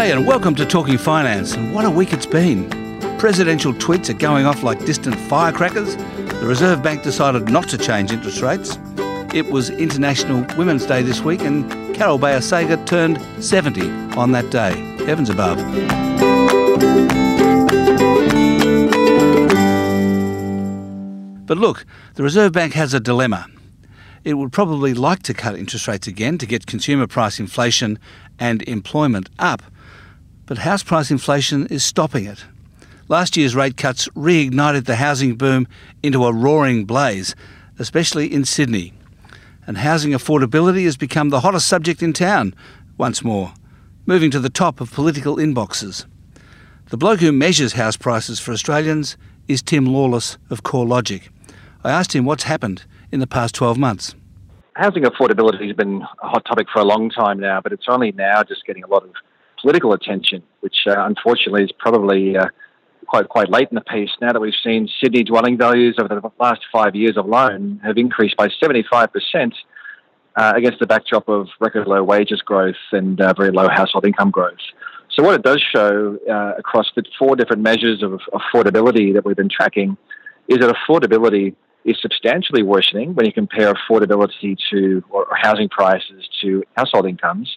G'day and welcome to Talking Finance. And what a week it's been. Presidential tweets are going off like distant firecrackers. The Reserve Bank decided not to change interest rates. It was International Women's Day this week, and Carole Bayer Sager turned 70 on that day. Heavens above. But look, the Reserve Bank has a dilemma. It would probably like to cut interest rates again to get consumer price inflation and employment up, but house price inflation is stopping it. Last year's rate cuts reignited the housing boom into a roaring blaze, especially in Sydney. And housing affordability has become the hottest subject in town once more, moving to the top of political inboxes. The bloke who measures house prices for Australians is Tim Lawless of CoreLogic. I asked him what's happened in the past 12 months housing affordability has been a hot topic for a long time now, but it's only now just getting a lot of political attention, which uh, unfortunately is probably uh, quite quite late in the piece. Now that we've seen Sydney dwelling values over the last five years alone have increased by 75 percent. Uh, against the backdrop of record low wages growth and uh, very low household income growth. So, what it does show uh, across the four different measures of affordability that we've been tracking is that affordability is substantially worsening when you compare affordability to or housing prices to household incomes.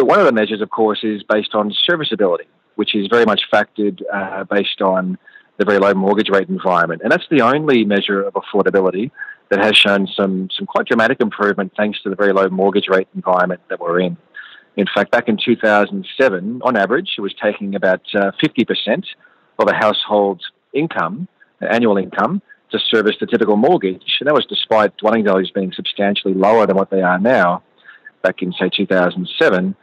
But one of the measures, of course, is based on serviceability, which is very much factored uh, based on the very low mortgage rate environment. And that's the only measure of affordability that has shown some, some quite dramatic improvement thanks to the very low mortgage rate environment that we're in. In fact, back in 2007, on average, it was taking about uh, 50% of a household's income, annual income, to service the typical mortgage. And that was despite dwelling values being substantially lower than what they are now back in, say, 2007.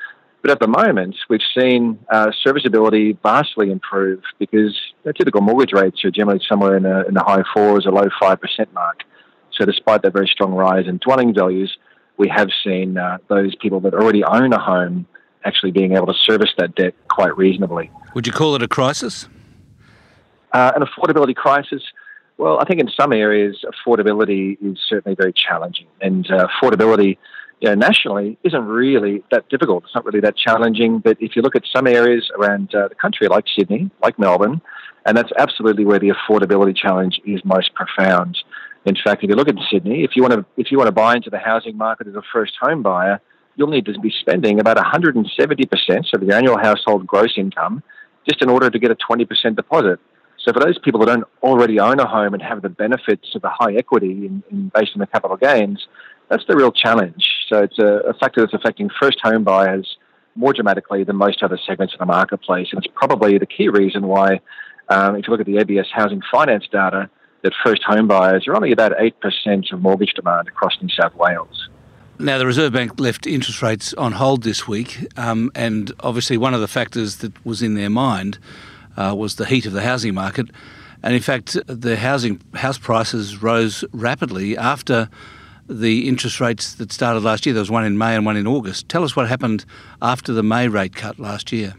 But at the moment, we've seen uh, serviceability vastly improve because the typical mortgage rates are generally somewhere in the, in the high fours or low 5% mark. So, despite that very strong rise in dwelling values, we have seen uh, those people that already own a home actually being able to service that debt quite reasonably. Would you call it a crisis? Uh, an affordability crisis. Well, I think in some areas affordability is certainly very challenging, and uh, affordability you know, nationally isn't really that difficult. It's not really that challenging. But if you look at some areas around uh, the country, like Sydney, like Melbourne, and that's absolutely where the affordability challenge is most profound. In fact, if you look at Sydney, if you want to if you want to buy into the housing market as a first home buyer, you'll need to be spending about 170% of your annual household gross income just in order to get a 20% deposit. So for those people that don't already own a home and have the benefits of the high equity in, in based on the capital gains, that's the real challenge. So it's a, a factor that's affecting first home buyers more dramatically than most other segments of the marketplace. And it's probably the key reason why, um, if you look at the ABS housing finance data, that first home buyers are only about 8% of mortgage demand across New South Wales. Now, the Reserve Bank left interest rates on hold this week, um, and obviously, one of the factors that was in their mind uh, was the heat of the housing market. And in fact, the housing house prices rose rapidly after the interest rates that started last year. There was one in May and one in August. Tell us what happened after the May rate cut last year.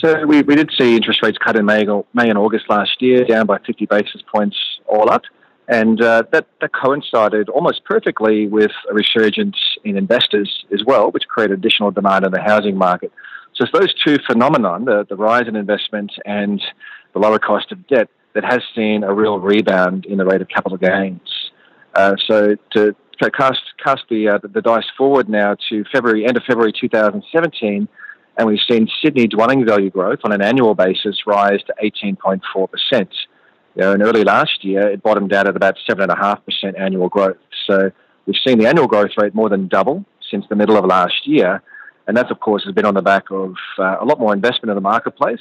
So we, we did see interest rates cut in May, May and August last year, down by 50 basis points all up. And uh, that, that coincided almost perfectly with a resurgence in investors as well, which created additional demand in the housing market. So it's those two phenomenon, the, the rise in investment and the lower cost of debt, that has seen a real rebound in the rate of capital gains. Uh, so to, to, cast cast the, uh, the dice forward now to February end of February 2017, and we've seen Sydney dwelling value growth on an annual basis rise to 18.4 percent. You know, and early last year, it bottomed out at about seven and a half percent annual growth. So we've seen the annual growth rate more than double since the middle of last year. And that, of course, has been on the back of uh, a lot more investment in the marketplace,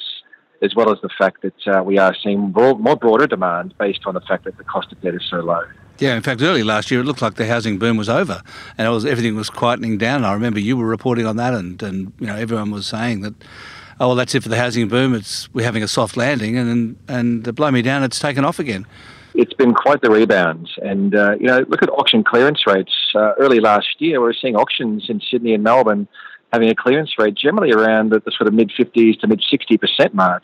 as well as the fact that uh, we are seeing more, more broader demand based on the fact that the cost of debt is so low. Yeah, in fact, early last year it looked like the housing boom was over, and was everything was quietening down. I remember you were reporting on that, and, and you know everyone was saying that, oh well, that's it for the housing boom. It's we're having a soft landing, and and blow me down, it's taken off again. It's been quite the rebound, and uh, you know look at auction clearance rates. Uh, early last year, we were seeing auctions in Sydney and Melbourne having a clearance rate generally around the, the sort of mid 50s to mid 60% mark.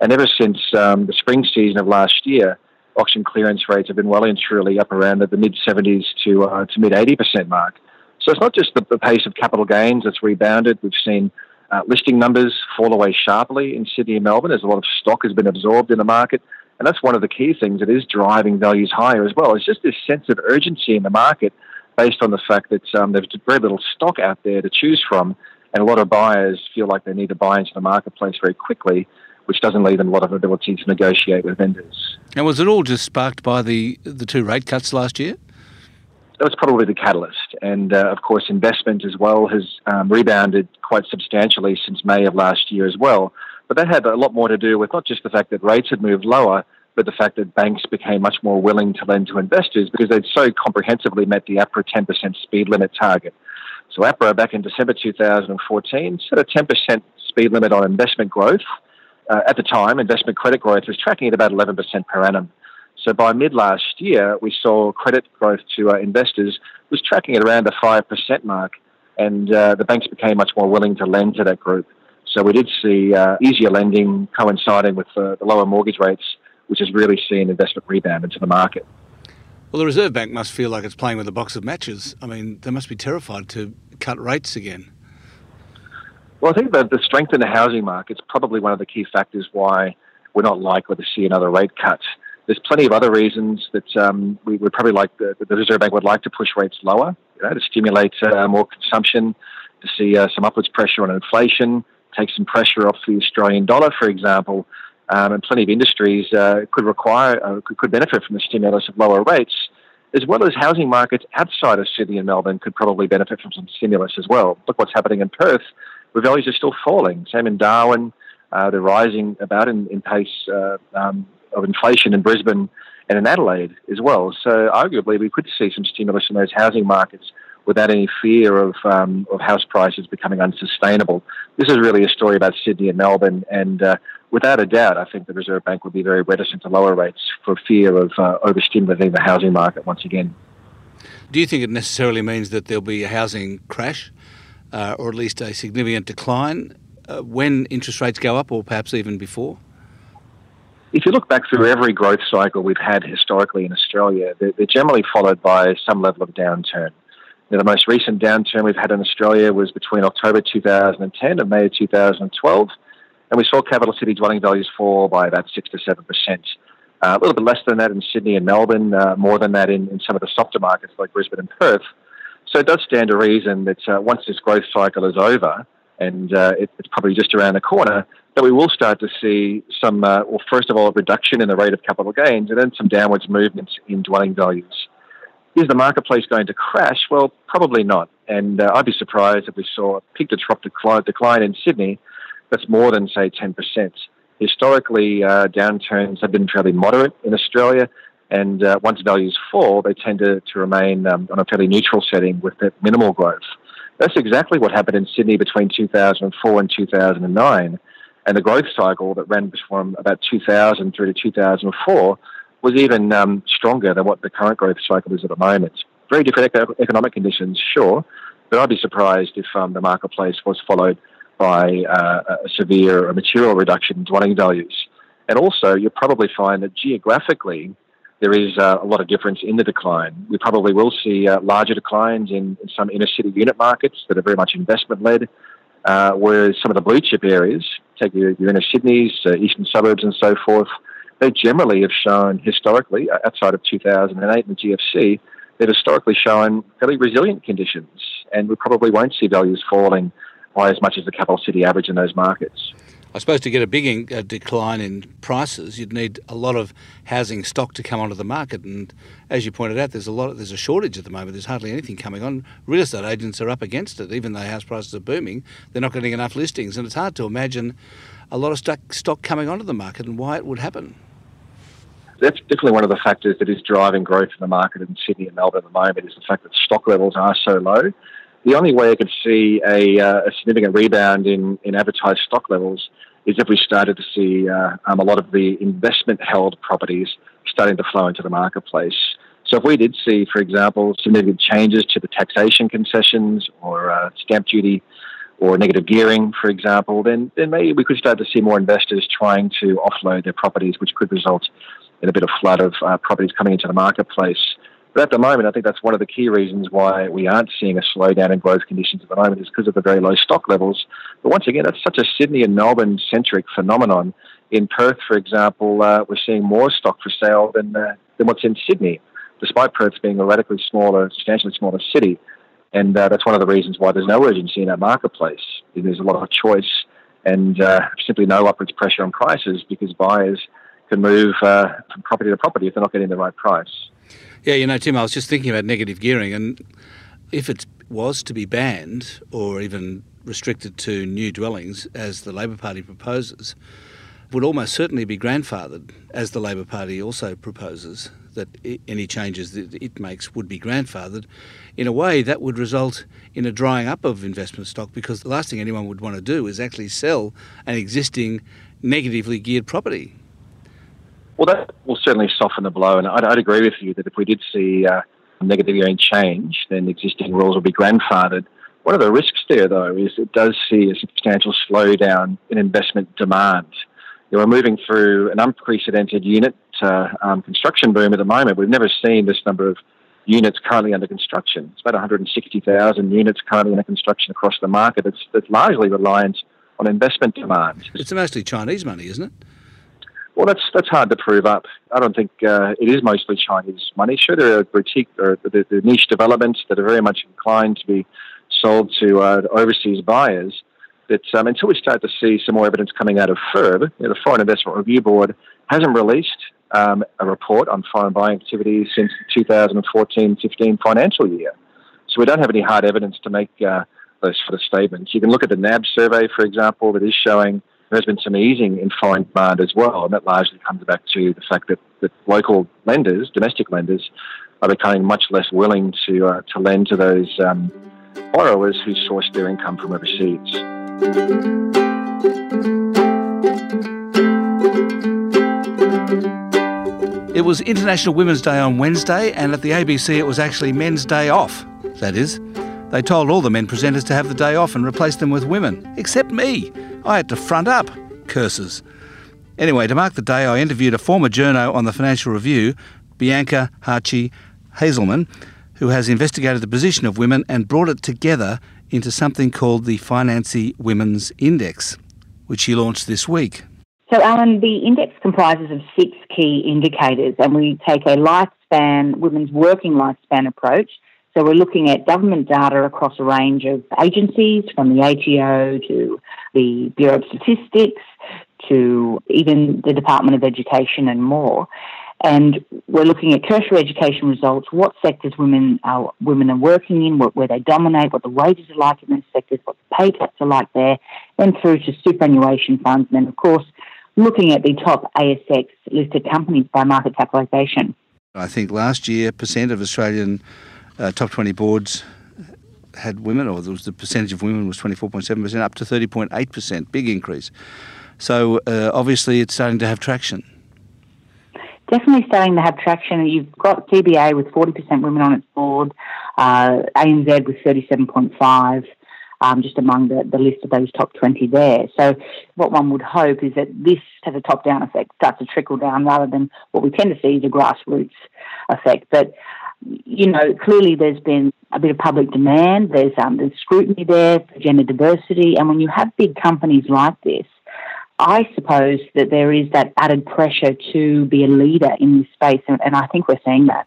And ever since um, the spring season of last year, auction clearance rates have been well and truly up around the mid 70s to, uh, to mid 80% mark. So it's not just the, the, pace of capital gains that's rebounded. We've seen uh, listing numbers fall away sharply in Sydney and Melbourne as a lot of stock has been absorbed in the market. And that's one of the key things that is driving values higher as well. It's just this sense of urgency in the market based on the fact that um, there's very little stock out there to choose from. And a lot of buyers feel like they need to buy into the marketplace very quickly, which doesn't leave them a lot of ability to negotiate with vendors. And was it all just sparked by the, the two rate cuts last year? That was probably the catalyst. And uh, of course, investment as well has um, rebounded quite substantially since May of last year as well. But that had a lot more to do with not just the fact that rates had moved lower, but the fact that banks became much more willing to lend to investors because they'd so comprehensively met the APRA 10% speed limit target. So APRA back in December 2014 set a 10% speed limit on investment growth. Uh, at the time, investment credit growth was tracking at about 11% per annum. So by mid last year, we saw credit growth to uh, investors was tracking at around the 5% mark, and uh, the banks became much more willing to lend to that group. So we did see uh, easier lending coinciding with uh, the lower mortgage rates, which has really seen investment rebound into the market. Well, the Reserve Bank must feel like it's playing with a box of matches. I mean, they must be terrified to cut rates again. Well, I think that the strength in the housing market is probably one of the key factors why we're not likely to see another rate cut. There's plenty of other reasons that um, we would probably like the, the, Reserve Bank would like to push rates lower, you know, to stimulate uh, more consumption, to see uh, some upwards pressure on inflation, take some pressure off the Australian dollar, for example. Um, and plenty of industries uh, could require uh, could, could benefit from the stimulus of lower rates, as well as housing markets outside of Sydney and Melbourne could probably benefit from some stimulus as well. Look what's happening in Perth, where values are still falling. Same in Darwin, uh, they're rising about in, in pace uh, um, of inflation in Brisbane and in Adelaide as well. So arguably, we could see some stimulus in those housing markets without any fear of um, of house prices becoming unsustainable. This is really a story about Sydney and Melbourne, and uh, without a doubt, I think the Reserve Bank would be very reticent to lower rates for fear of uh, overstimulating the housing market once again. Do you think it necessarily means that there'll be a housing crash, uh, or at least a significant decline, uh, when interest rates go up, or perhaps even before? if you look back through every growth cycle we've had historically in Australia, they're, they're generally followed by some level of downturn. Now, the most recent downturn we've had in Australia was between October 2010 and May 2012, and we saw capital city dwelling values fall by about 6 to 7 percent. Uh, a little bit less than that in Sydney and Melbourne, uh, more than that in, in, some of the softer markets like Brisbane and Perth. So it does stand to reason that uh, once this growth cycle is over, and uh, it, it's probably just around the corner, that we will start to see some, uh, well, first of all, a reduction in the rate of capital gains and then some downwards movements in dwelling values. Is the marketplace going to crash? Well, probably not. And uh, I'd be surprised if we saw a peak to trough decline, decline in Sydney that's more than, say, 10%. Historically, uh, downturns have been fairly moderate in Australia, and uh, once values fall, they tend to, to remain um, on a fairly neutral setting with minimal growth. That's exactly what happened in Sydney between 2004 and 2009 and the growth cycle that ran from about 2000 through to 2004 was even um, stronger than what the current growth cycle is at the moment. Very different economic conditions, sure, but I'd be surprised if um, the marketplace was followed by uh, a severe material reduction in dwelling values. And also, you'll probably find that geographically, there is uh, a lot of difference in the decline. We probably will see uh, larger declines in, in, some inner city unit markets that are very much investment led, uh, whereas some of the blue chip areas, take your, your inner Sydney's, uh, eastern suburbs, and so forth, they generally have shown historically, uh, outside of 2008 and the GFC, they've historically shown fairly resilient conditions, and we probably won't see values falling by as much as the capital city average in those markets. I suppose to get a big uh, decline in prices, you'd need a lot of housing stock to come onto the market. And as you pointed out, there's a lot. Of, there's a shortage at the moment. There's hardly anything coming on. Real estate agents are up against it, even though house prices are booming. They're not getting enough listings, and it's hard to imagine a lot of stock, stock coming onto the market and why it would happen. That's definitely one of the factors that is driving growth in the market in Sydney and Melbourne at the moment. Is the fact that stock levels are so low. The only way I could see a, uh, a significant rebound in, in advertised stock levels is if we started to see uh, um, a lot of the investment held properties starting to flow into the marketplace. So if we did see, for example, significant changes to the taxation concessions or uh, stamp duty or negative gearing, for example, then, then maybe we could start to see more investors trying to offload their properties, which could result in a bit of flood of uh, properties coming into the marketplace. But at the moment, I think that's one of the key reasons why we aren't seeing a slowdown in growth conditions at the moment is because of the very low stock levels. But once again, that's such a Sydney and Melbourne centric phenomenon. In Perth, for example, uh, we're seeing more stock for sale than, uh, than what's in Sydney, despite Perth being a radically smaller, substantially smaller city. And uh, that's one of the reasons why there's no urgency in our marketplace. There's a lot of choice and uh, simply no upwards pressure on prices because buyers can move uh, from property to property if they're not getting the right price. Yeah, you know, Tim, I was just thinking about negative gearing, and if it was to be banned or even restricted to new dwellings, as the Labor Party proposes, would almost certainly be grandfathered, as the Labor Party also proposes that any changes that it makes would be grandfathered. In a way, that would result in a drying up of investment stock because the last thing anyone would want to do is actually sell an existing negatively geared property. Well, that will certainly soften the blow, and I'd, I'd agree with you that if we did see uh, negative change, then existing rules will be grandfathered. One of the risks there, though, is it does see a substantial slowdown in investment demand. You know, we're moving through an unprecedented unit uh, um, construction boom at the moment. We've never seen this number of units currently under construction. It's about 160,000 units currently under construction across the market. It's, it's largely reliant on investment demand. It's mostly Chinese money, isn't it? Well, that's that's hard to prove up. I don't think uh, it is mostly Chinese money. Sure, there are boutique or the, the niche developments that are very much inclined to be sold to uh, overseas buyers. But um, until we start to see some more evidence coming out of FIRB, you know, the Foreign Investment Review Board hasn't released um, a report on foreign buying activity since the 2014-15 financial year. So we don't have any hard evidence to make uh, those sort of statements. You can look at the NAB survey, for example, that is showing there has been some easing in foreign demand as well, and that largely comes back to the fact that, that local lenders, domestic lenders, are becoming much less willing to uh, to lend to those um, borrowers who source their income from overseas. It was International Women's Day on Wednesday, and at the ABC it was actually Men's Day off. That is, they told all the men presenters to have the day off and replace them with women, except me. I had to front up. Curses. Anyway, to mark the day, I interviewed a former journo on the Financial Review, Bianca Harchi Hazelman, who has investigated the position of women and brought it together into something called the Financy Women's Index, which she launched this week. So, Alan, the index comprises of six key indicators, and we take a lifespan, women's working lifespan approach so we're looking at government data across a range of agencies, from the ATO to the Bureau of Statistics to even the Department of Education and more. And we're looking at tertiary education results, what sectors women are, women are working in, what, where they dominate, what the wages are like in those sectors, what the pay gaps are like there, then through to superannuation funds, and then, of course, looking at the top ASX listed companies by market capitalisation. I think last year, percent of Australian uh, top 20 boards had women, or was the percentage of women was 24.7%, up to 30.8%, big increase. So uh, obviously it's starting to have traction. Definitely starting to have traction. You've got CBA with 40% women on its board, uh, ANZ with 37.5, um, just among the, the list of those top 20 there. So what one would hope is that this has a top-down effect, starts to trickle down rather than what we tend to see is a grassroots effect. But you know, clearly there's been a bit of public demand. There's um, there's scrutiny there for gender diversity, and when you have big companies like this, I suppose that there is that added pressure to be a leader in this space, and, and I think we're seeing that.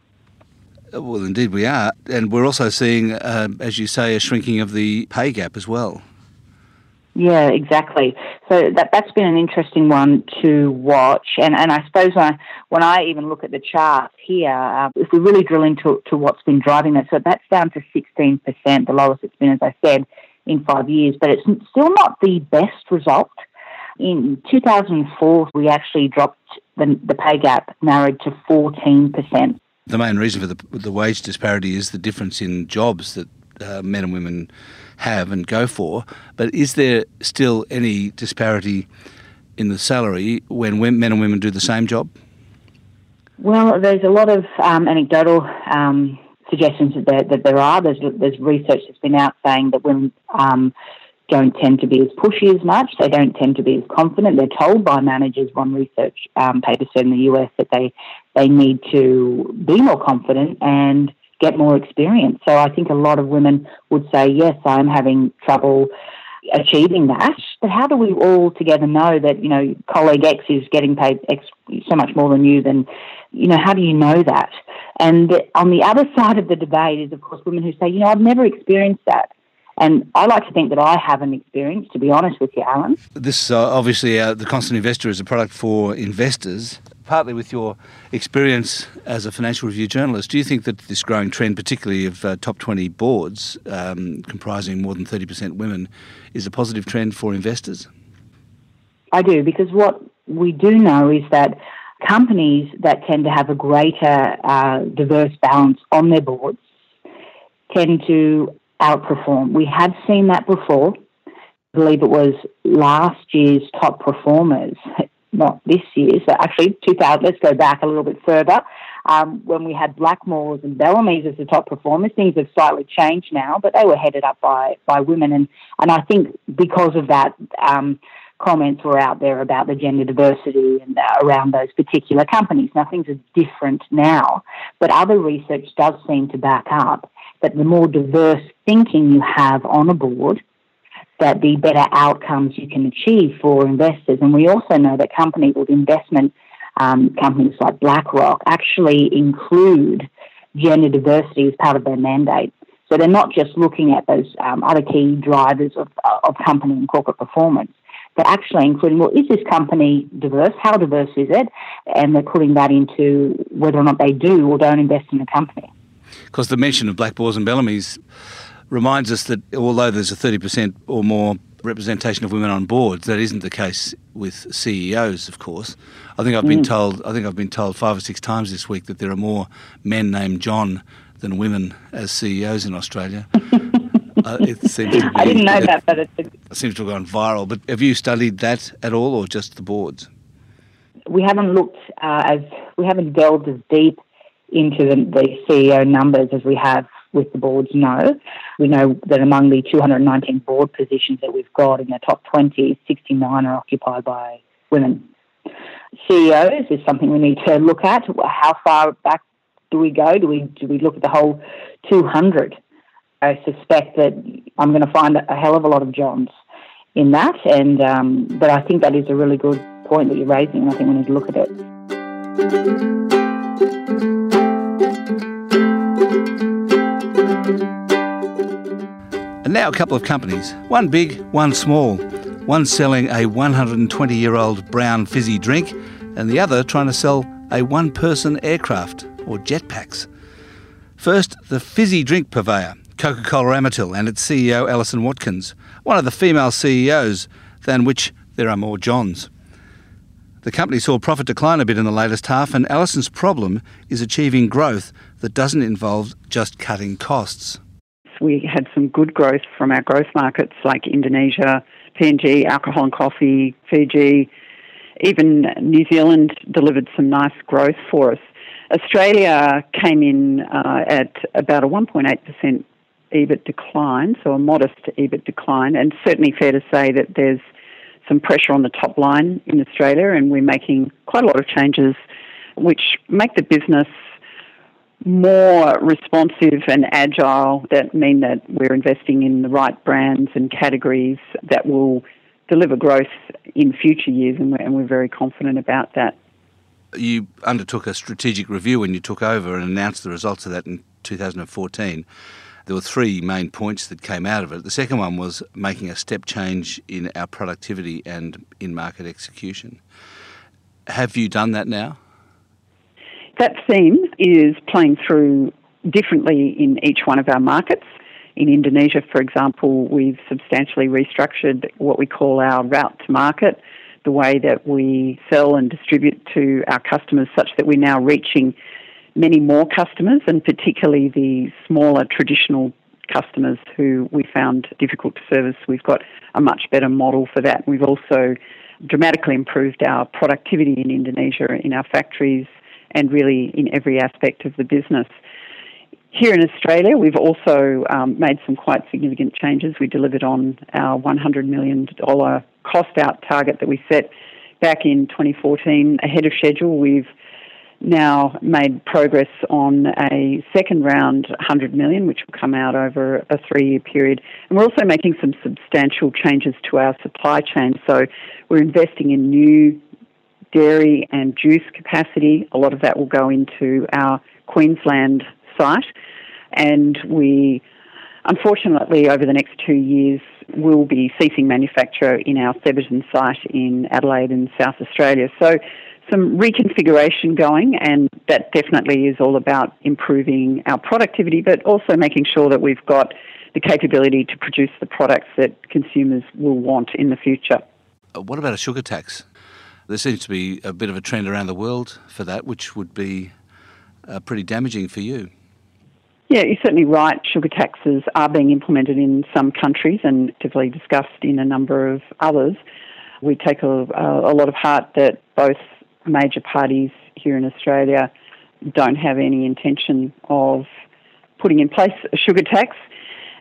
Well, indeed we are, and we're also seeing, uh, as you say, a shrinking of the pay gap as well. Yeah, exactly. So that that's been an interesting one to watch, and and I suppose when I, when I even look at the charts here, uh, if we really drill into to what's been driving that, so that's down to sixteen percent, the lowest it's been, as I said, in five years. But it's still not the best result. In 2004, we actually dropped the, the pay gap narrowed to 14 percent. The main reason for the the wage disparity is the difference in jobs that uh, men and women have and go for. But is there still any disparity in the salary when men and women do the same job? Well, there's a lot of um, anecdotal um, suggestions that there, that there are. There's, there's research that's been out saying that women um, don't tend to be as pushy as much. They don't tend to be as confident. They're told by managers, one research um, paper said in the US, that they, they need to be more confident and get more experience. So I think a lot of women would say, yes, I'm having trouble achieving that. But how do we all together know that, you know, colleague X is getting paid X so much more than you? Then, you know, how do you know that? And on the other side of the debate is, of course, women who say, you know, I've never experienced that. And I like to think that I haven't experienced, to be honest with you, Alan. This uh, obviously, uh, the Constant Investor is a product for investors. Partly with your experience as a financial review journalist, do you think that this growing trend, particularly of uh, top 20 boards um, comprising more than 30% women, is a positive trend for investors? I do, because what we do know is that companies that tend to have a greater uh, diverse balance on their boards tend to outperform. We have seen that before. I believe it was last year's top performers, not this year's, so actually 2000, let's go back a little bit further. Um, when we had Blackmores and Bellamy's as the top performers, things have slightly changed now, but they were headed up by, by women. And, and I think because of that, um, comments were out there about the gender diversity and uh, around those particular companies. Now things are different now, but other research does seem to back up that the more diverse thinking you have on a board, that the better outcomes you can achieve for investors. And we also know that companies with investment um, companies like BlackRock actually include gender diversity as part of their mandate. So they're not just looking at those um, other key drivers of, of company and corporate performance but actually including, well, is this company diverse? How diverse is it? And they're putting that into whether or not they do or don't invest in the company. Because the mention of Blackmores and Bellamy's reminds us that although there's a 30% or more representation of women on boards, that isn't the case with CEOs, of course. I think I've been mm. told. I think I've been told five or six times this week that there are more men named John than women as CEOs in Australia. uh, it seems to be, I didn't know it, that, but it, it seems to have gone viral. But have you studied that at all, or just the boards? We haven't looked uh, as we haven't delved as deep into the, the CEO numbers as we have with the boards. No, we know that among the 219 board positions that we've got in the top 20, 69 are occupied by women. CEOs is something we need to look at. How far back do we go? Do we do we look at the whole 200? I suspect that I'm going to find a hell of a lot of Johns in that, and um, but I think that is a really good point that you're raising, and I think we need to look at it. And now a couple of companies, one big, one small. One selling a 120 year old brown fizzy drink, and the other trying to sell a one person aircraft or jetpacks. First, the fizzy drink purveyor. Coca Cola Amatil and its CEO Alison Watkins, one of the female CEOs than which there are more Johns. The company saw profit decline a bit in the latest half, and Alison's problem is achieving growth that doesn't involve just cutting costs. We had some good growth from our growth markets like Indonesia, PNG, alcohol and coffee, Fiji. Even New Zealand delivered some nice growth for us. Australia came in uh, at about a 1.8% EBIT decline, so a modest EBIT decline, and certainly fair to say that there's some pressure on the top line in Australia, and we're making quite a lot of changes which make the business more responsive and agile that mean that we're investing in the right brands and categories that will deliver growth in future years, and we're, and we're very confident about that. You undertook a strategic review when you took over and announced the results of that in 2014 there were three main points that came out of it. The second one was making a step change in our productivity and in market execution. Have you done that now? That theme is playing through differently in each one of our markets. In Indonesia, for example, we've substantially restructured what we call our route to market, the way that we sell and distribute to our customers, such that we're now reaching many more customers, and particularly the smaller traditional customers who we found difficult to service. We've got a much better model for that. We've also dramatically improved our productivity in Indonesia in our factories and really in every aspect of the business. Here in Australia, we've also um, made some quite significant changes. We delivered on our $100 million cost out target that we set back in 2014 ahead of schedule. We've now made progress on a second round 100 million, which will come out over a three year period. And we're also making some substantial changes to our supply chain. So we're investing in new dairy and juice capacity. A lot of that will go into our Queensland site. And we, unfortunately, over the next two years, will be ceasing manufacture in our Thebarton site in Adelaide in South Australia. So some reconfiguration going, and that definitely is all about improving our productivity, but also making sure that we've got the capability to produce the products that consumers will want in the future. Uh, what about a sugar tax? There seems to be a bit of a trend around the world for that, which would be uh, pretty damaging for you. Yeah, you're certainly right. Sugar taxes are being implemented in some countries and actively discussed in a number of others. We take a, a lot of heart that both major parties here in Australia don't have any intention of putting in place a sugar tax.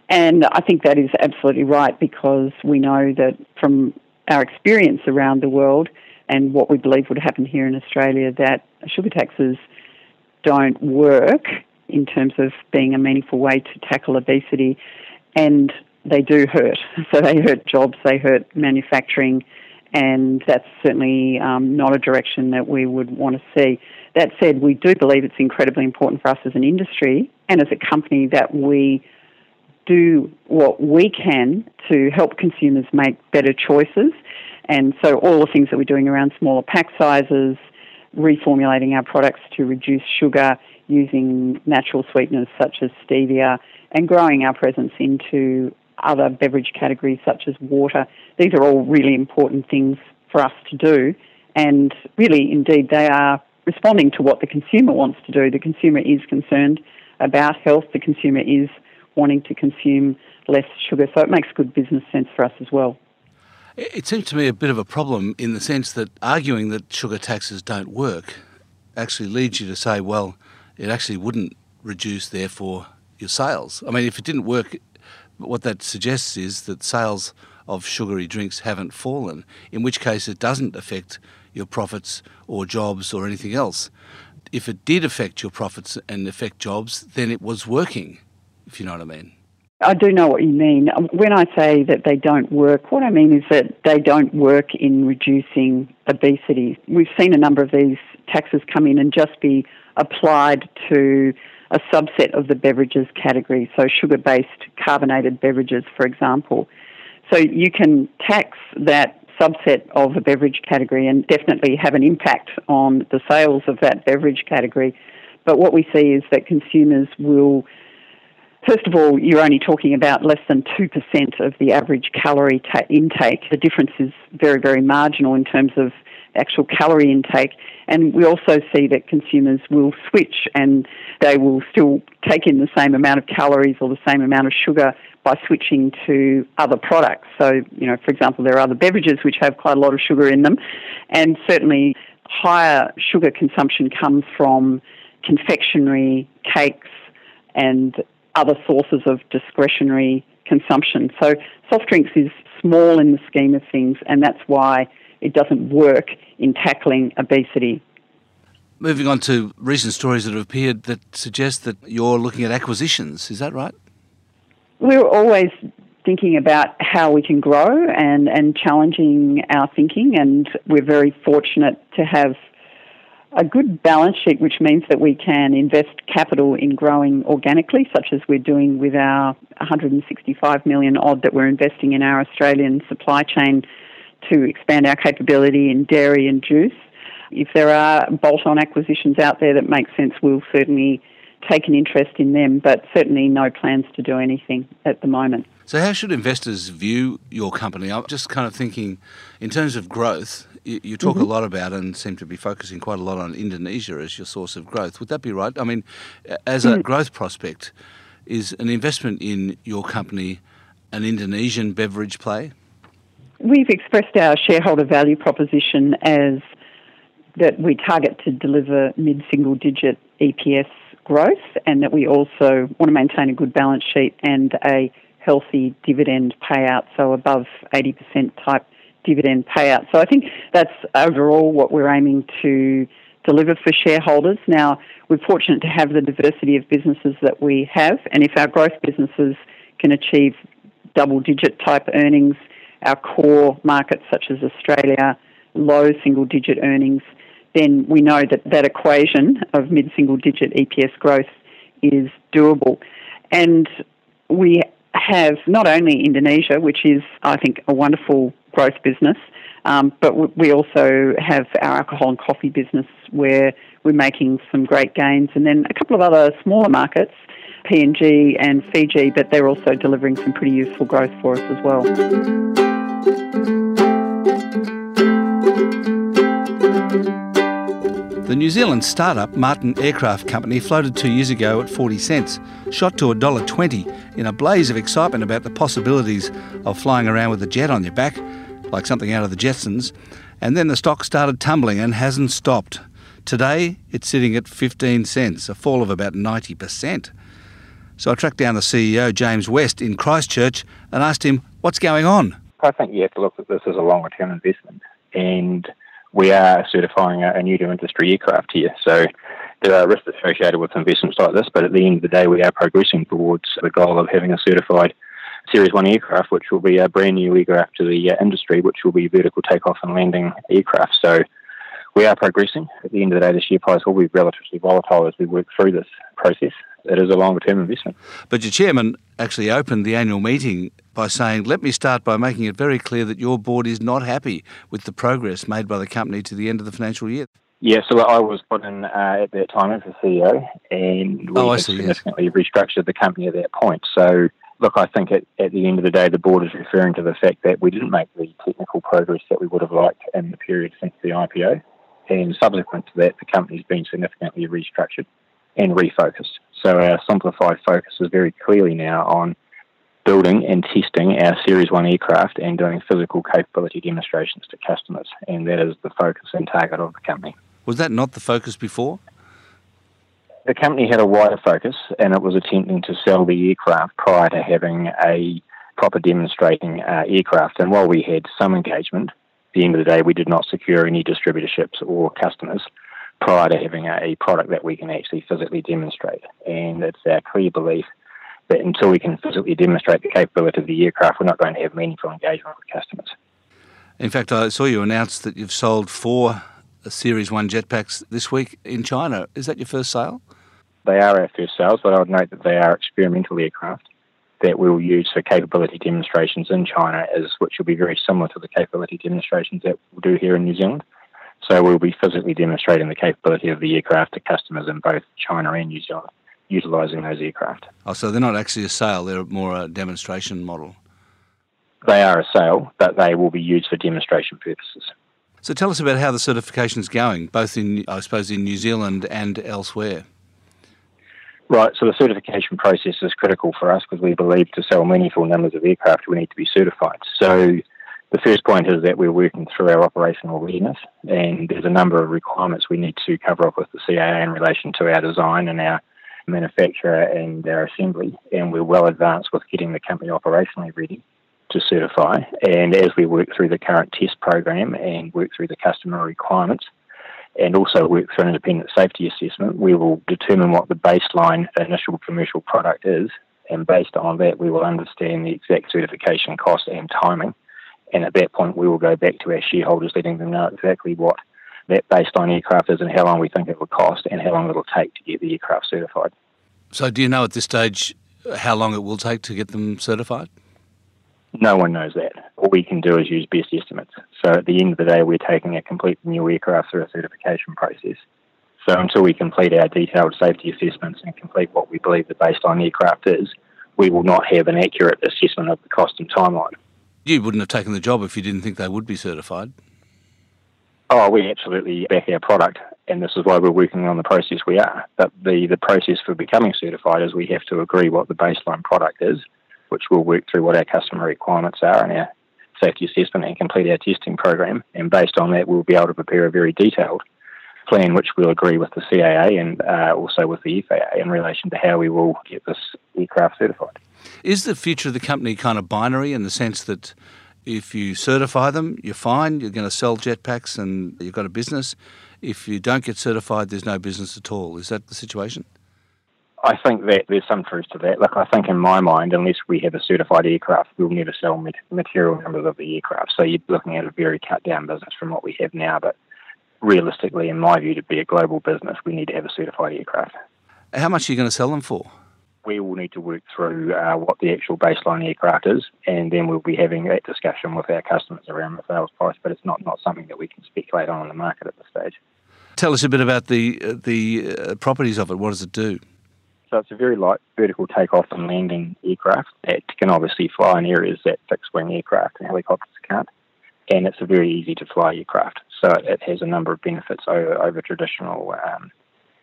And I think that is absolutely right because we know that from our experience around the world and what we believe would happen here in Australia, that sugar taxes don't work in terms of being a meaningful way to tackle obesity, and they do hurt. So they hurt jobs, they hurt manufacturing, and that's certainly um, not a direction that we would want to see. That said, we do believe it's incredibly important for us as an industry and as a company that we do what we can to help consumers make better choices. And so, all the things that we're doing around smaller pack sizes, reformulating our products to reduce sugar, using natural sweeteners such as stevia, and growing our presence into other beverage categories such as water. These are all really important things for us to do, and really, indeed, they are responding to what the consumer wants to do. The consumer is concerned about health, the consumer is wanting to consume less sugar, so it makes good business sense for us as well. It seems to me a bit of a problem in the sense that arguing that sugar taxes don't work actually leads you to say, well, it actually wouldn't reduce, therefore, your sales. I mean, if it didn't work, what that suggests is that sales of sugary drinks haven't fallen, in which case it doesn't affect your profits or jobs or anything else. If it did affect your profits and affect jobs, then it was working, if you know what I mean. I do know what you mean. Um, when I say that they don't work, what I mean is that they don't work in reducing obesity. We've seen a number of these taxes come in and just be applied to a subset of the beverages category, so sugar based carbonated beverages, for example. So you can tax that subset of a beverage category and definitely have an impact on the sales of that beverage category. But what we see is that consumers will, first of all, you're only talking about less than 2% of the average calorie ta- intake. The difference is very, very marginal in terms of actual calorie intake. And we also see that consumers will switch and they will still take in the same amount of calories or the same amount of sugar by switching to other products. So, you know, for example, there are other beverages which have quite a lot of sugar in them, and certainly higher sugar consumption comes from confectionery, cakes, and other sources of discretionary consumption. So, soft drinks is small in the scheme of things, and that's why it doesn't work in tackling obesity. Moving on to recent stories that have appeared that suggest that you're looking at acquisitions, is that right? We're always thinking about how we can grow and, and challenging our thinking, and we're very fortunate to have a good balance sheet, which means that we can invest capital in growing organically, such as we're doing with our 165 million odd that we're investing in our Australian supply chain to expand our capability in dairy and juice. If there are bolt on acquisitions out there that make sense, we'll certainly take an interest in them, but certainly no plans to do anything at the moment. So, how should investors view your company? I'm just kind of thinking, in terms of growth, you, you talk mm-hmm. a lot about and seem to be focusing quite a lot on Indonesia as your source of growth. Would that be right? I mean, as a mm. growth prospect, is an investment in your company an Indonesian beverage play? We've expressed our shareholder value proposition as that we target to deliver mid single digit EPS growth and that we also want to maintain a good balance sheet and a healthy dividend payout, so above 80% type dividend payout. So I think that's overall what we're aiming to deliver for shareholders. Now, we're fortunate to have the diversity of businesses that we have, and if our growth businesses can achieve double digit type earnings, our core markets such as Australia, low single digit earnings, then we know that that equation of mid single digit EPS growth is doable. And we have not only Indonesia, which is, I think, a wonderful growth business, um, but we also have our alcohol and coffee business where we're making some great gains, and then a couple of other smaller markets, PNG and Fiji, but they're also delivering some pretty useful growth for us as well. The New Zealand startup Martin Aircraft Company floated two years ago at 40 cents, shot to $1.20 in a blaze of excitement about the possibilities of flying around with a jet on your back, like something out of the Jetsons, and then the stock started tumbling and hasn't stopped. Today, it's sitting at 15 cents, a fall of about 90%. So I tracked down the CEO, James West, in Christchurch and asked him, what's going on? I think you have to look at this as a longer term investment. And we are certifying a, a new to industry aircraft here. So there are risks associated with investments like this, but at the end of the day, we are progressing towards the goal of having a certified Series 1 aircraft, which will be a brand new aircraft to the uh, industry, which will be vertical takeoff and landing aircraft. So we are progressing. At the end of the day, the share price will be relatively volatile as we work through this process. It is a longer term investment. But your chairman actually opened the annual meeting by saying, Let me start by making it very clear that your board is not happy with the progress made by the company to the end of the financial year. Yeah, so I was put in uh, at that time as the CEO, and we oh, see, significantly yes. restructured the company at that point. So, look, I think at, at the end of the day, the board is referring to the fact that we didn't make the technical progress that we would have liked in the period since the IPO, and subsequent to that, the company's been significantly restructured and refocused. So, our simplified focus is very clearly now on building and testing our Series 1 aircraft and doing physical capability demonstrations to customers. And that is the focus and target of the company. Was that not the focus before? The company had a wider focus and it was attempting to sell the aircraft prior to having a proper demonstrating uh, aircraft. And while we had some engagement, the end of the day, we did not secure any distributorships or customers prior to having a, a product that we can actually physically demonstrate. And it's our clear belief that until we can physically demonstrate the capability of the aircraft, we're not going to have meaningful engagement with customers. In fact, I saw you announce that you've sold four Series 1 jetpacks this week in China. Is that your first sale? They are our first sales, but I would note that they are experimental aircraft that we will use for capability demonstrations in China, as, which will be very similar to the capability demonstrations that we'll do here in New Zealand. So we'll be physically demonstrating the capability of the aircraft to customers in both China and New Zealand utilising those aircraft. Oh, so they're not actually a sale, they're more a demonstration model. They are a sale, but they will be used for demonstration purposes. So tell us about how the certification is going, both in, I suppose, in New Zealand and elsewhere. Right, so the certification process is critical for us because we believe to sell meaningful numbers of aircraft we need to be certified. So the first point is that we're working through our operational readiness, and there's a number of requirements we need to cover off with the CAA in relation to our design and our manufacturer and our assembly, and we're well advanced with getting the company operationally ready to certify. And as we work through the current test program and work through the customer requirements, and also work through an independent safety assessment, we will determine what the baseline initial commercial product is, and based on that, we will understand the exact certification cost and timing. And at that point, we will go back to our shareholders, letting them know exactly what that baseline aircraft is and how long we think it will cost and how long it will take to get the aircraft certified. So, do you know at this stage how long it will take to get them certified? No one knows that. All we can do is use best estimates. So, at the end of the day, we're taking a complete new aircraft through a certification process. So, until we complete our detailed safety assessments and complete what we believe the baseline aircraft is, we will not have an accurate assessment of the cost and timeline. You wouldn't have taken the job if you didn't think they would be certified. Oh, we absolutely back our product, and this is why we're working on the process we are. But the, the process for becoming certified is we have to agree what the baseline product is, which we'll work through what our customer requirements are and our safety assessment and complete our testing program. And based on that, we'll be able to prepare a very detailed plan which we'll agree with the CAA and uh, also with the FAA in relation to how we will get this aircraft certified. Is the future of the company kind of binary in the sense that if you certify them, you're fine, you're going to sell jetpacks and you've got a business? If you don't get certified, there's no business at all. Is that the situation? I think that there's some truth to that. Like, I think in my mind, unless we have a certified aircraft, we'll never sell material numbers of the aircraft. So you're looking at a very cut down business from what we have now. But realistically, in my view, to be a global business, we need to have a certified aircraft. How much are you going to sell them for? We will need to work through uh, what the actual baseline aircraft is, and then we'll be having that discussion with our customers around the sales price. But it's not, not something that we can speculate on in the market at this stage. Tell us a bit about the uh, the uh, properties of it. What does it do? So it's a very light vertical takeoff and landing aircraft that can obviously fly in areas that fixed wing aircraft and helicopters can't. And it's a very easy to fly aircraft. So it has a number of benefits over, over traditional um,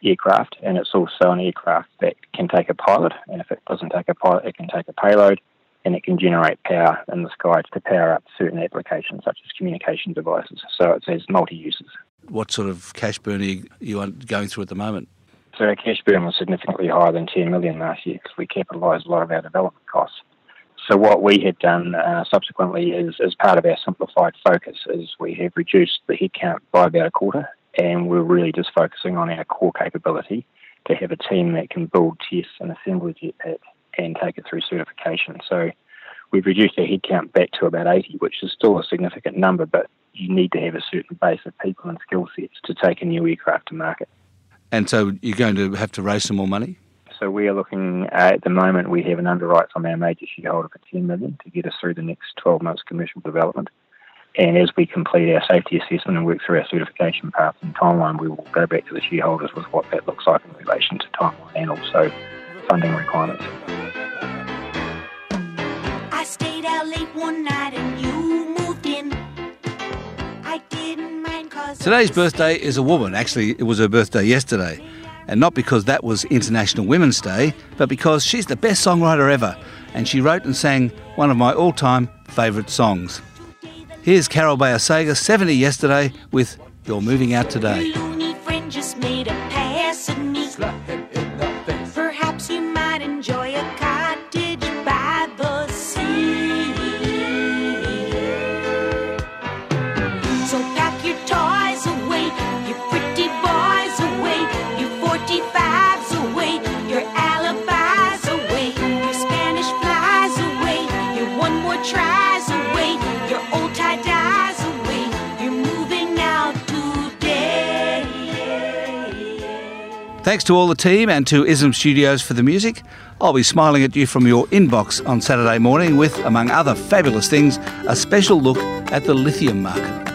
aircraft. And it's also an aircraft that can take a pilot. And if it doesn't take a pilot, it can take a payload and it can generate power in the sky to power up certain applications such as communication devices. So it has multi uses. What sort of cash burn are you going through at the moment? So our cash burn was significantly higher than 10 million last year because we capitalised a lot of our development costs. So what we had done uh, subsequently is, as part of our simplified focus, is we have reduced the headcount by about a quarter, and we're really just focusing on our core capability to have a team that can build, test, and assemble jetpack and take it through certification. So we've reduced our headcount back to about 80, which is still a significant number, but you need to have a certain base of people and skill sets to take a new aircraft to market. And so you're going to have to raise some more money? So we are looking uh, at the moment. We have an underwrite from our major shareholder for 10 million to get us through the next 12 months commercial development. And as we complete our safety assessment and work through our certification path and timeline, we will go back to the shareholders with what that looks like in relation to timeline and also funding requirements. Today's birthday is a woman. Actually, it was her birthday yesterday. And not because that was International Women's Day, but because she's the best songwriter ever. And she wrote and sang one of my all time favourite songs. Here's Carole Bayer Sager, 70 yesterday, with You're Moving Out Today. Thanks to all the team and to ISM Studios for the music. I'll be smiling at you from your inbox on Saturday morning with, among other fabulous things, a special look at the lithium market.